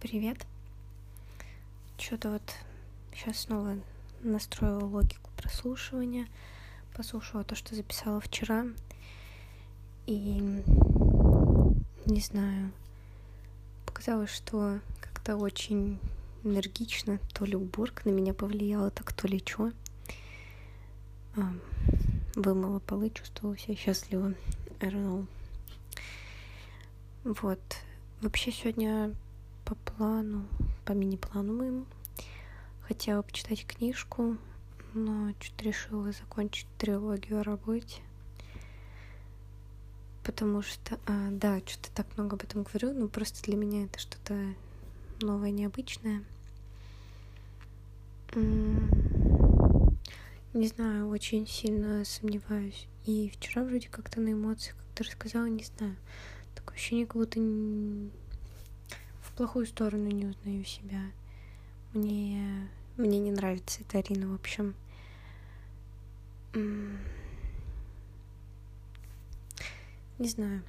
Привет. Что-то вот сейчас снова настроила логику прослушивания, послушала то, что записала вчера, и не знаю, показалось, что как-то очень энергично, то ли уборка на меня повлияла, так то ли что. Вымыла полы, чувствовала себя счастливо. I don't know. Вот. Вообще сегодня по плану, по мини-плану моему. Хотела почитать книжку, но что-то решила закончить трилогию о работе. Потому что, а, да, что-то так много об этом говорю, но просто для меня это что-то новое, необычное. Не знаю, очень сильно сомневаюсь. И вчера вроде как-то на эмоциях как-то рассказала, не знаю. Такое ощущение, как будто плохую сторону не узнаю себя. Мне, мне не нравится эта Арина, в общем. Не знаю.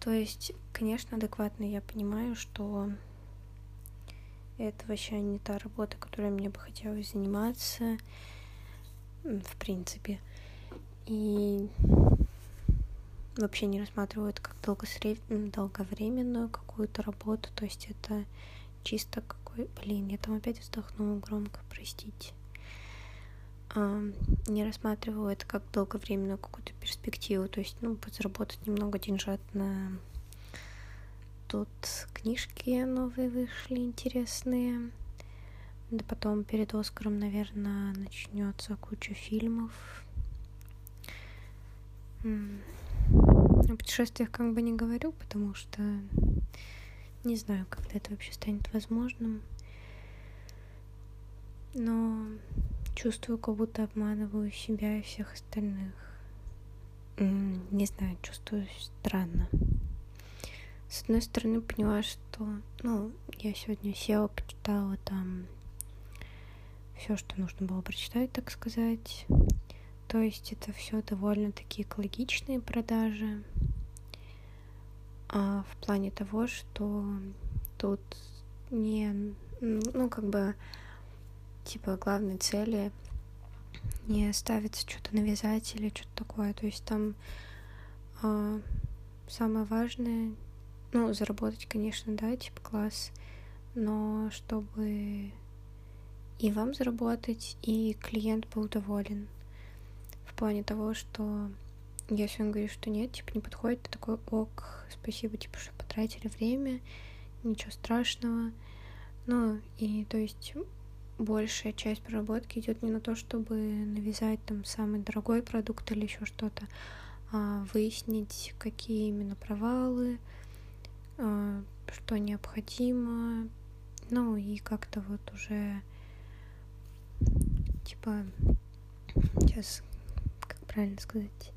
То есть, конечно, адекватно я понимаю, что это вообще не та работа, которой мне бы хотелось заниматься, в принципе. И вообще не рассматриваю это как долговременную какую-то работу, то есть это чисто какой... Блин, я там опять вздохнула громко, простите. Не рассматриваю это как долговременную какую-то перспективу, то есть, ну, подзаработать немного деньжат на... Тут книжки новые вышли, интересные. Да потом перед Оскаром, наверное, начнется куча фильмов. О путешествиях как бы не говорю, потому что не знаю, когда это вообще станет возможным. Но чувствую, как будто обманываю себя и всех остальных. Не знаю, чувствую странно. С одной стороны, поняла, что, ну, я сегодня села, почитала там все, что нужно было прочитать, так сказать. То есть это все довольно-таки экологичные продажи. А в плане того, что тут не, ну, как бы, типа, главной цели не ставится что-то навязать или что-то такое. То есть там э, самое важное, ну, заработать, конечно, да, типа класс, но чтобы и вам заработать, и клиент был доволен в плане того, что если он говорит, что нет, типа не подходит, ты такой ок, спасибо, типа, что потратили время, ничего страшного. Ну, и то есть большая часть проработки идет не на то, чтобы навязать там самый дорогой продукт или еще что-то, а выяснить, какие именно провалы, а, что необходимо, ну и как-то вот уже типа сейчас правильно сказать.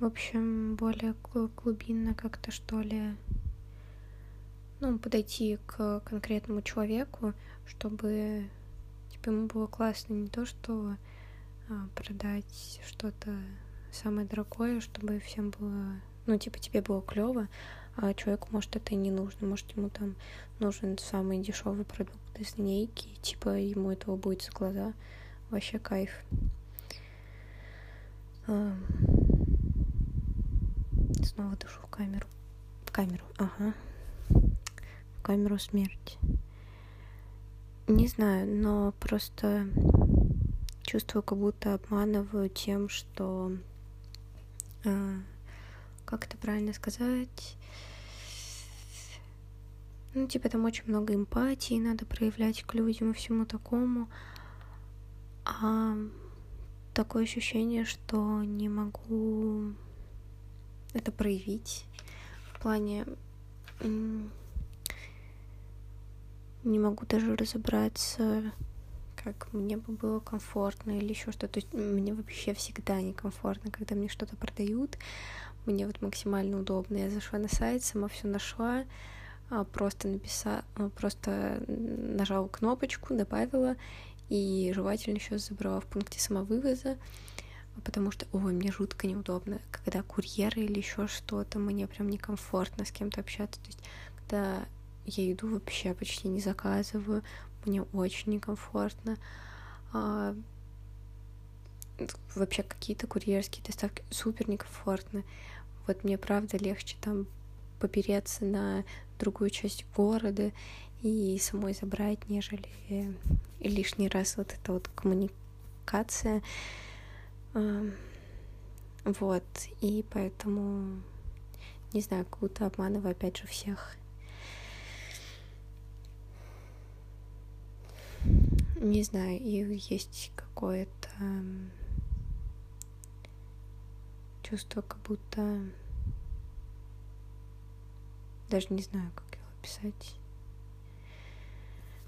В общем, более глубинно как-то, что ли, ну, подойти к конкретному человеку, чтобы типа ему было классно не то, что а, продать что-то самое дорогое, чтобы всем было, ну, типа тебе было клево, а человеку, может, это и не нужно, может, ему там нужен самый дешевый продукт из линейки, типа ему этого будет за глаза. Вообще кайф. Снова дышу в камеру. В камеру, ага. В камеру смерти. Не знаю, но просто чувствую, как будто обманываю тем, что... Э, как это правильно сказать? Ну, типа, там очень много эмпатии надо проявлять к людям и всему такому а такое ощущение, что не могу это проявить в плане не могу даже разобраться, как мне бы было комфортно или еще что-то. Мне вообще всегда некомфортно, когда мне что-то продают. Мне вот максимально удобно. Я зашла на сайт, сама все нашла, а, просто написала, просто нажала кнопочку, добавила, и желательно еще забрала в пункте самовывоза. потому что, ой, мне жутко неудобно, когда курьеры или еще что-то, мне прям некомфортно с кем-то общаться. То есть, когда я еду вообще почти не заказываю, мне очень некомфортно. А, вообще какие-то курьерские доставки супер некомфортно. Вот мне правда легче там попереться на другую часть города и самой забрать, нежели лишний раз вот эта вот коммуникация. Вот, и поэтому, не знаю, как будто обманываю опять же всех. Не знаю, и есть какое-то чувство, как будто даже не знаю, как его описать.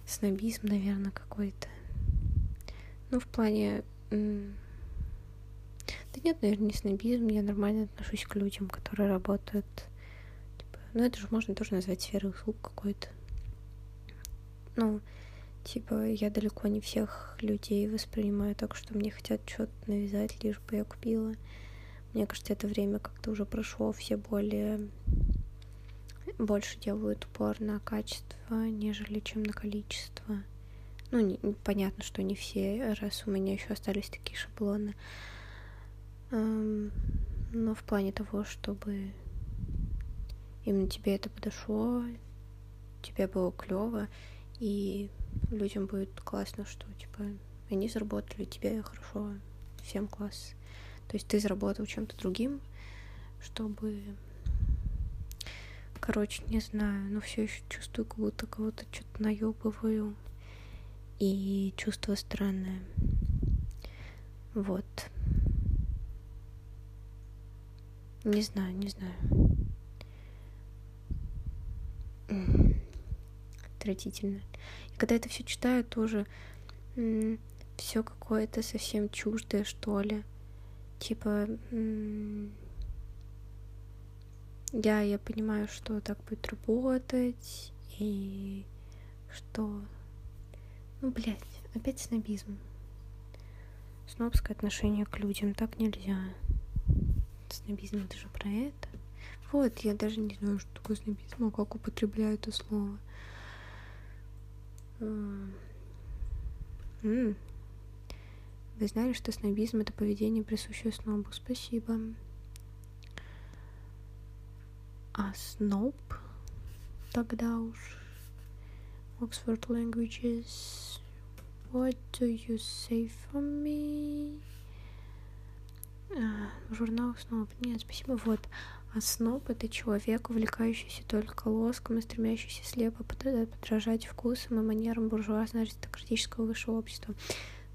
Снобизм, наверное, какой-то. Ну, в плане... Да нет, наверное, не снобизм. Я нормально отношусь к людям, которые работают. Типа, ну, это же можно тоже назвать сферой услуг какой-то. Ну, типа, я далеко не всех людей воспринимаю так, что мне хотят что-то навязать, лишь бы я купила. Мне кажется, это время как-то уже прошло, все более больше делают упор на качество, нежели чем на количество. Ну, не, понятно, что не все, раз у меня еще остались такие шаблоны. Эм, но в плане того, чтобы именно тебе это подошло, тебе было клево, и людям будет классно, что типа они заработали, тебе хорошо, всем класс. То есть ты заработал чем-то другим, чтобы Короче, не знаю, но все еще чувствую, как будто кого-то что-то наебываю. И чувство странное. Вот. Не знаю, не знаю. Отвратительно. И когда это все читаю, тоже все какое-то совсем чуждое, что ли. Типа, я, я понимаю, что так будет работать, и что... Ну, блядь, опять снобизм. Снобское отношение к людям, так нельзя. Снобизм, это же про это. Вот, я даже не знаю, что такое снобизм, а как употребляю это слово. Вы знали, что снобизм — это поведение, присущее снобу? Спасибо. А сноб тогда уж. Oxford Languages. What do you say for me? А, в журналах сноб. Нет, спасибо. Вот. А сноб — это человек, увлекающийся только лоском и стремящийся слепо подражать вкусам и манерам буржуазно-аристократического высшего общества.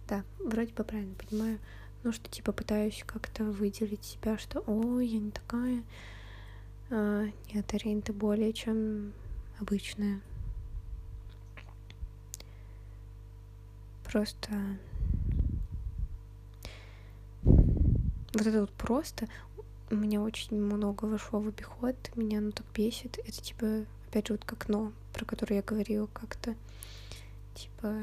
Да, вроде бы правильно понимаю. Ну, что типа пытаюсь как-то выделить себя, что «Ой, я не такая», а, нет, Арина, более чем обычная. Просто вот это вот просто у меня очень много вошло в обиход, меня оно так бесит. Это типа, опять же, вот как но, про которое я говорила как-то. Типа,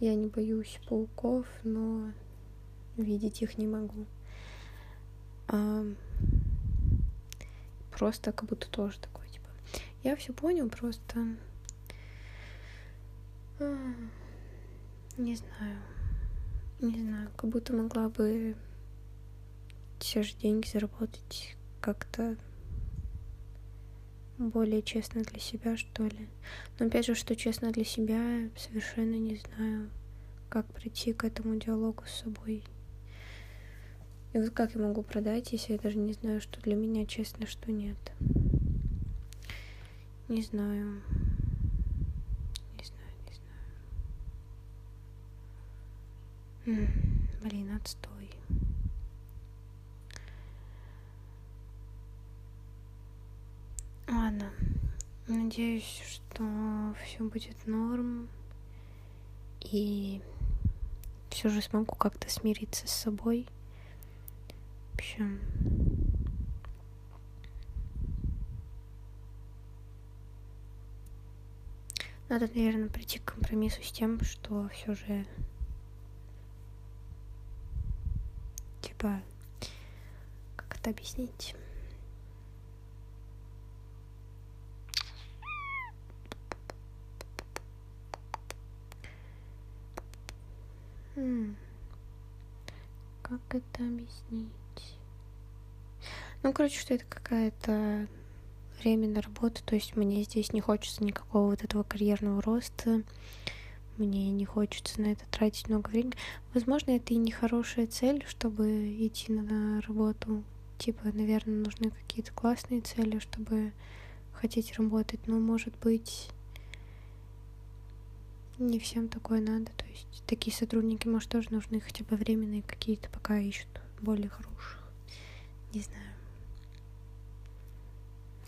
я не боюсь пауков, но видеть их не могу. А, просто как будто тоже такой, типа, я все понял, просто не знаю, не знаю, как будто могла бы те же деньги заработать как-то более честно для себя, что ли. Но опять же, что честно для себя, совершенно не знаю, как прийти к этому диалогу с собой. И вот как я могу продать, если я даже не знаю, что для меня честно, что нет? Не знаю. Не знаю, не знаю. Блин, отстой. Ладно. Надеюсь, что все будет норм. И все же смогу как-то смириться с собой общем, надо, наверное, прийти к компромиссу с тем, что все же типа, как это объяснить? Как это объяснить? Ну, короче, что это какая-то временная работа, то есть мне здесь не хочется никакого вот этого карьерного роста, мне не хочется на это тратить много времени. Возможно, это и не хорошая цель, чтобы идти на работу. Типа, наверное, нужны какие-то классные цели, чтобы хотеть работать, но, может быть, не всем такое надо. То есть такие сотрудники, может, тоже нужны хотя бы временные какие-то, пока ищут более хороших. Не знаю.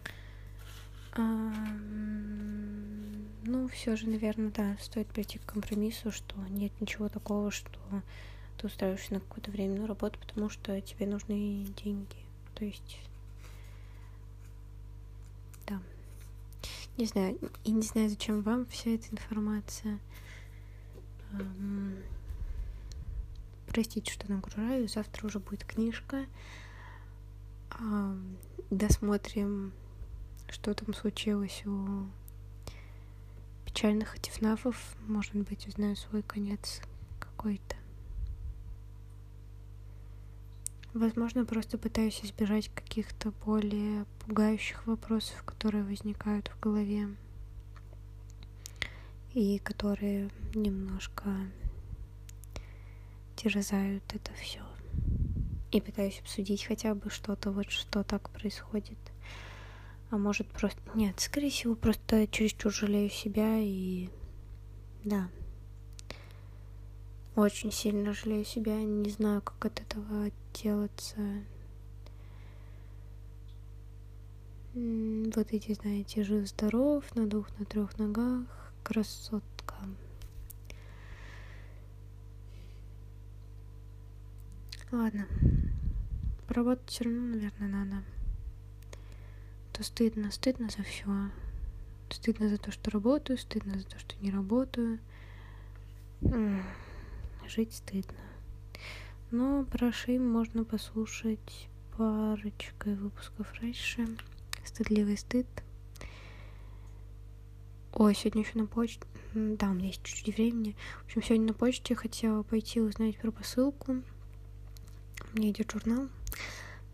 А, ну, все же, наверное, да, стоит прийти к компромиссу, что нет ничего такого, что ты устраиваешься на какое-то временную работу, потому что тебе нужны деньги. То есть, да. Не знаю, и не знаю, зачем вам вся эта информация. Простите, что нагружаю. Завтра уже будет книжка. Досмотрим, что там случилось у печальных тифнафов. Может быть, узнаю свой конец какой-то. Возможно, просто пытаюсь избежать каких-то более пугающих вопросов, которые возникают в голове и которые немножко терзают это все. И пытаюсь обсудить хотя бы что-то, вот что так происходит. А может просто... Нет, скорее всего, просто чересчур жалею себя и... Да, очень сильно жалею себя, не знаю, как от этого отделаться. Вот эти, знаете, жив-здоров, на двух, на трех ногах, красотка. Ладно, поработать все равно, наверное, надо. То стыдно, стыдно за все. Стыдно за то, что работаю, стыдно за то, что не работаю жить стыдно. Но про Шим можно послушать парочкой выпусков раньше. Стыдливый стыд. Ой, сегодня еще на почте... Да, у меня есть чуть-чуть времени. В общем, сегодня на почте хотела пойти узнать про посылку. Мне идет журнал.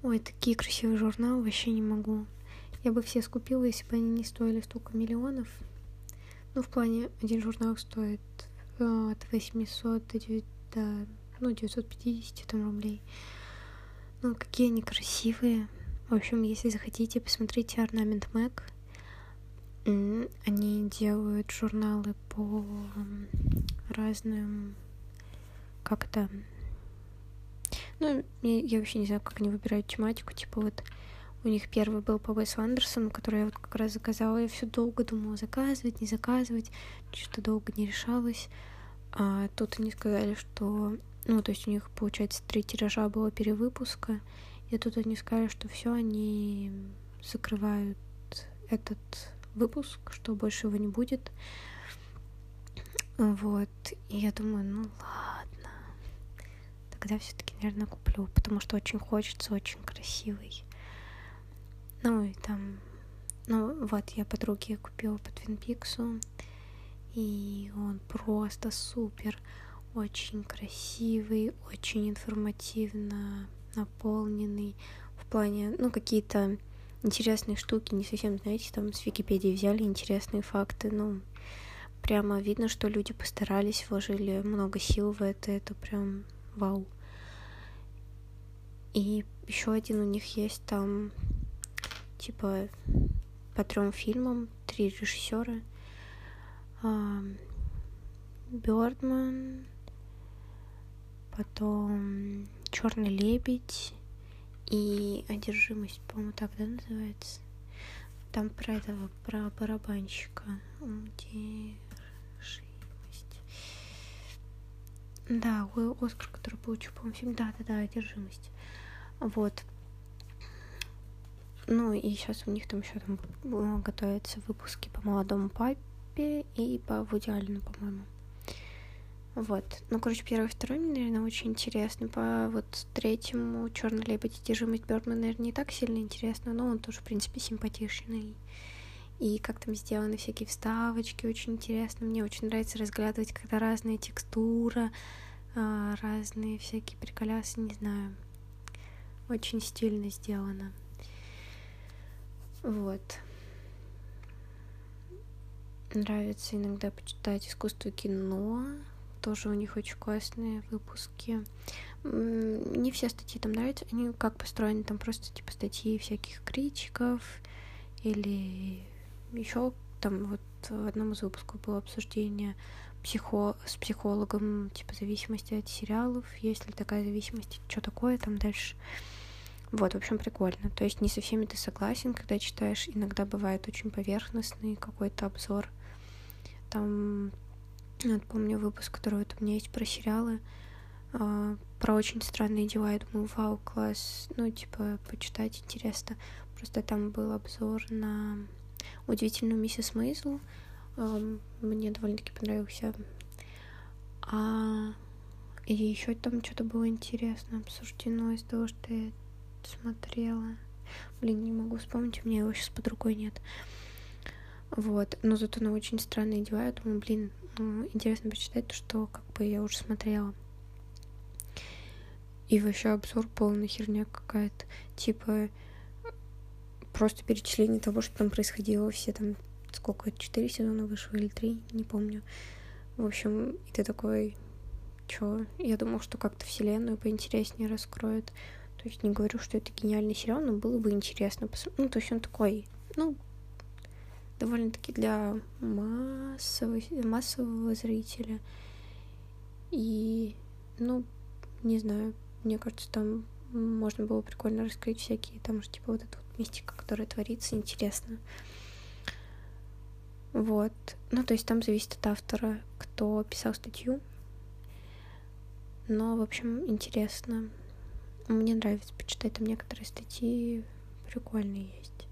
Ой, такие красивые журналы, вообще не могу. Я бы все скупила, если бы они не стоили столько миллионов. Ну, в плане, один журнал стоит от 800 до 9, до, ну, 950 там, рублей. Ну, какие они красивые. В общем, если захотите, посмотрите Орнамент Мэг. Они делают журналы по разным... Как это... Ну, я, я вообще не знаю, как они выбирают тематику. Типа вот у них первый был по Уэсу Андерсону, который я вот как раз заказала. Я все долго думала, заказывать, не заказывать. Что-то долго не решалась. А тут они сказали, что... Ну, то есть у них, получается, три тиража было перевыпуска. И тут они сказали, что все, они закрывают этот выпуск, что больше его не будет. Вот. И я думаю, ну ладно. Тогда все-таки, наверное, куплю, потому что очень хочется, очень красивый. Ну и там... Ну вот, я подруге купила по Твин. И он просто супер, очень красивый, очень информативно наполненный в плане, ну, какие-то интересные штуки, не совсем, знаете, там с Википедии взяли интересные факты, ну, прямо видно, что люди постарались, вложили много сил в это, это прям вау. И еще один у них есть там, типа, по трем фильмам, три режиссера — Бёрдман, потом Черный лебедь и одержимость, по-моему, так да называется. Там про этого, про барабанщика. Удержимость. Да, Оскар, который получил, по-моему, фильм. Да, да, да, одержимость. Вот. Ну и сейчас у них там еще там готовятся выпуски по молодому папе и по Вуди по-моему. Вот. Ну, короче, первый и второй мне, наверное, очень интересный. По вот третьему черный лебедь одержимость Бёрдмана, наверное, не так сильно интересно, но он тоже, в принципе, симпатичный. И как там сделаны всякие вставочки, очень интересно. Мне очень нравится разглядывать, когда разная текстура, а, разные всякие приколясы, не знаю. Очень стильно сделано. Вот. Нравится иногда почитать искусство кино. Тоже у них очень классные выпуски. Не все статьи там нравятся. Они как построены, там просто типа статьи всяких критиков или еще там вот в одном из выпусков было обсуждение психо с психологом типа зависимости от сериалов, есть ли такая зависимость, что такое там дальше. Вот, в общем, прикольно. То есть не со всеми ты согласен, когда читаешь. Иногда бывает очень поверхностный какой-то обзор. Там, вот помню выпуск, который вот у меня есть про сериалы, э, про очень странные дела. Я думаю, вау, класс. Ну, типа, почитать интересно. Просто там был обзор на удивительную миссис Мейзл. Э, мне довольно-таки понравился. А и еще там что-то было интересно обсуждено из того, что я смотрела. Блин, не могу вспомнить, у меня его сейчас под рукой нет. Вот, но зато на очень странные дела. Я думаю, блин, ну, интересно почитать то, что как бы я уже смотрела. И вообще обзор полная херня какая-то. Типа, просто перечисление того, что там происходило. Все там, сколько, четыре сезона вышло или три, не помню. В общем, и ты такой, чё? Я думал, что как-то вселенную поинтереснее раскроют. То есть не говорю, что это гениальный сериал, но было бы интересно посмотреть. Ну, то есть он такой, ну, довольно-таки для массового, массового зрителя. И, ну, не знаю, мне кажется, там можно было прикольно раскрыть всякие, там же, типа, вот эта вот мистика, которая творится, интересно. Вот. Ну, то есть там зависит от автора, кто писал статью. Но, в общем, интересно. Мне нравится почитать, там некоторые статьи прикольные есть.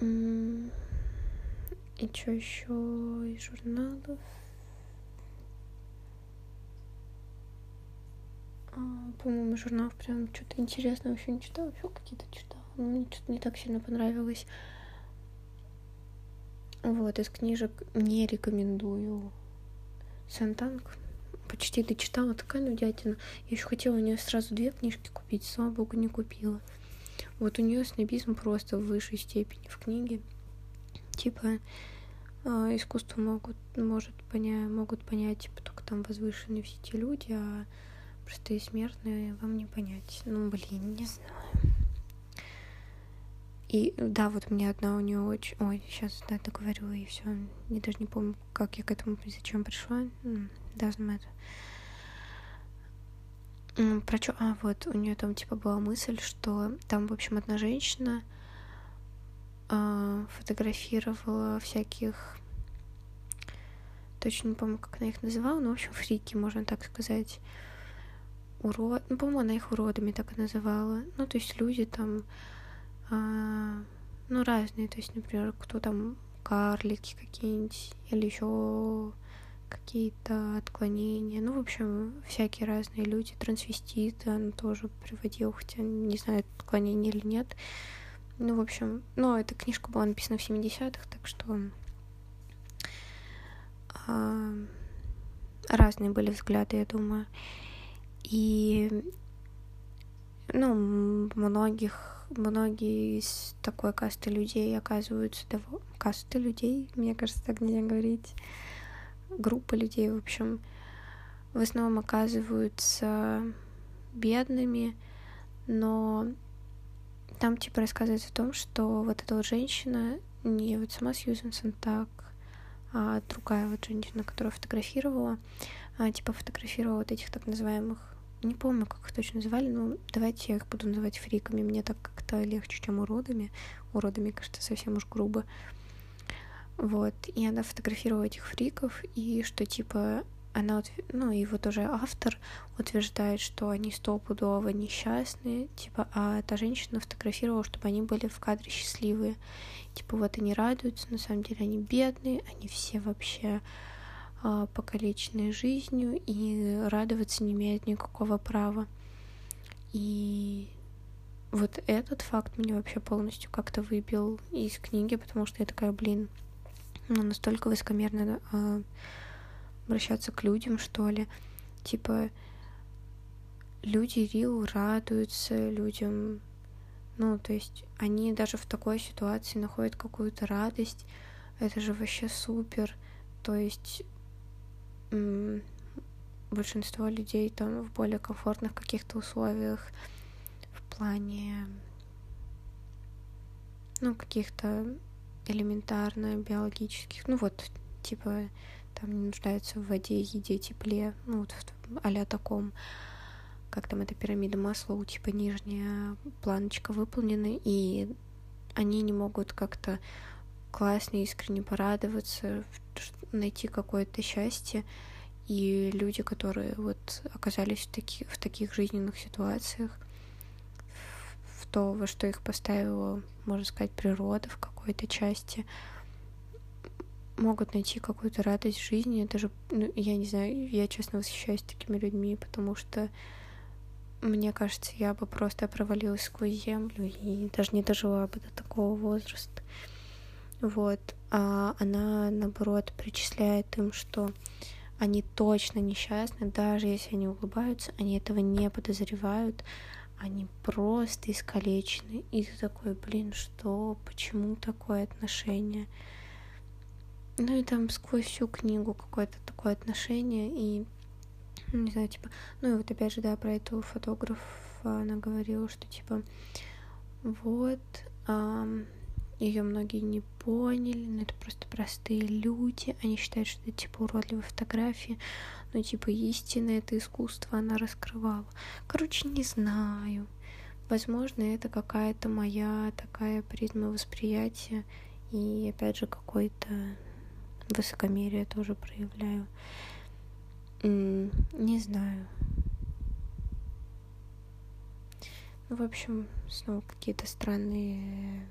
И что еще из журналов? А, по-моему, журналов прям что-то интересное вообще не читала, еще какие-то читала. Но мне что-то не так сильно понравилось. Вот, из книжек не рекомендую Сантанг почти дочитала, такая нудятина. Я еще хотела у нее сразу две книжки купить, слава богу, не купила. Вот у нее снобизм просто в высшей степени в книге. Типа, э, искусство могут, может поня могут понять, типа, только там возвышенные все эти люди, а простые смертные вам не понять. Ну, блин, не знаю. И да, вот мне одна у нее очень... Ой, сейчас да, договорю, и все. Я даже не помню, как я к этому, зачем пришла. Doesn't matter. Про что? А, вот, у нее там типа была мысль, что там, в общем, одна женщина э, фотографировала всяких точно не помню, как она их называла, но, в общем, фрики, можно так сказать. Урод... Ну, по-моему, она их уродами так и называла. Ну, то есть люди там а, ну, разные, то есть, например, кто там карлики какие-нибудь, или еще какие-то отклонения. Ну, в общем, всякие разные люди, трансвеститы, она тоже приводила, хотя не знаю, отклонения или нет. Ну, в общем, ну, эта книжка была написана в 70-х, так что а, разные были взгляды, я думаю. И, ну, многих многие из такой касты людей оказываются того... Касты людей, мне кажется, так нельзя говорить. Группа людей, в общем, в основном оказываются бедными, но там типа рассказывается о том, что вот эта вот женщина, не вот сама Сьюзен так, а другая вот женщина, которая фотографировала, а, типа фотографировала вот этих так называемых не помню, как их точно называли, но давайте я их буду называть фриками. Мне так как-то легче, чем уродами. Уродами, кажется, совсем уж грубо. Вот. И она фотографировала этих фриков, и что, типа, она, ну, и вот уже автор утверждает, что они стопудово несчастные, типа, а та женщина фотографировала, чтобы они были в кадре счастливые. Типа, вот они радуются, на самом деле они бедные, они все вообще а, покалеченные жизнью и радоваться не имеют никакого права. И вот этот факт меня вообще полностью как-то выбил из книги, потому что я такая, блин, ну, настолько высокомерно э, обращаться к людям, что ли. Типа, люди Рио радуются людям, ну, то есть они даже в такой ситуации находят какую-то радость. Это же вообще супер. То есть большинство людей там в более комфортных каких-то условиях в плане ну, каких-то элементарно биологических, ну вот, типа, там не нуждаются в воде, еде, тепле, ну вот а таком, как там эта пирамида масла, типа нижняя планочка выполнена, и они не могут как-то классно, искренне порадоваться, найти какое-то счастье, и люди, которые вот оказались в, таки, в таких жизненных ситуациях, в то, во что их поставила, можно сказать, природа в какой-то части, могут найти какую-то радость в жизни. Даже, ну, я не знаю, я честно восхищаюсь такими людьми, потому что мне кажется, я бы просто провалилась сквозь землю и даже не дожила бы до такого возраста. Вот. А она, наоборот, причисляет им, что они точно несчастны, даже если они улыбаются, они этого не подозревают, они просто искалечены. И ты такой, блин, что, почему такое отношение? Ну и там сквозь всю книгу какое-то такое отношение, и, не знаю, типа, ну и вот опять же, да, про эту фотограф она говорила, что, типа, вот, эм, ее многие не поняли, но это просто простые люди, они считают, что это типа уродливые фотографии, но типа истинно это искусство она раскрывала. Короче, не знаю. Возможно, это какая-то моя такая призма восприятия, и опять же какой-то высокомерие тоже проявляю. Не знаю. Ну, в общем, снова какие-то странные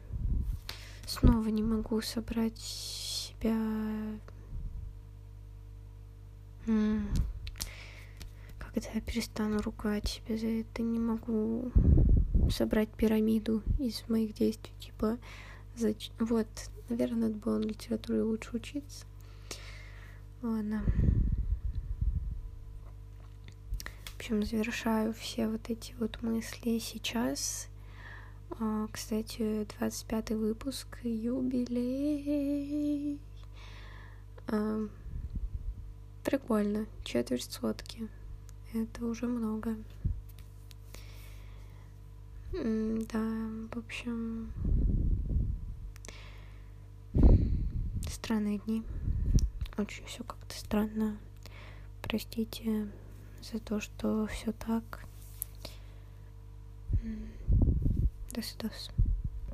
снова не могу собрать себя когда я перестану ругать себя за это, не могу собрать пирамиду из моих действий, типа, зач... вот, наверное, надо было на литературе лучше учиться. Ладно. В общем, завершаю все вот эти вот мысли сейчас. А, кстати, 25 выпуск, юбилей. А, прикольно, четверть сотки. Это уже много. Да, в общем, странные дни. Очень все как-то странно. Простите за то, что все так. До свидос.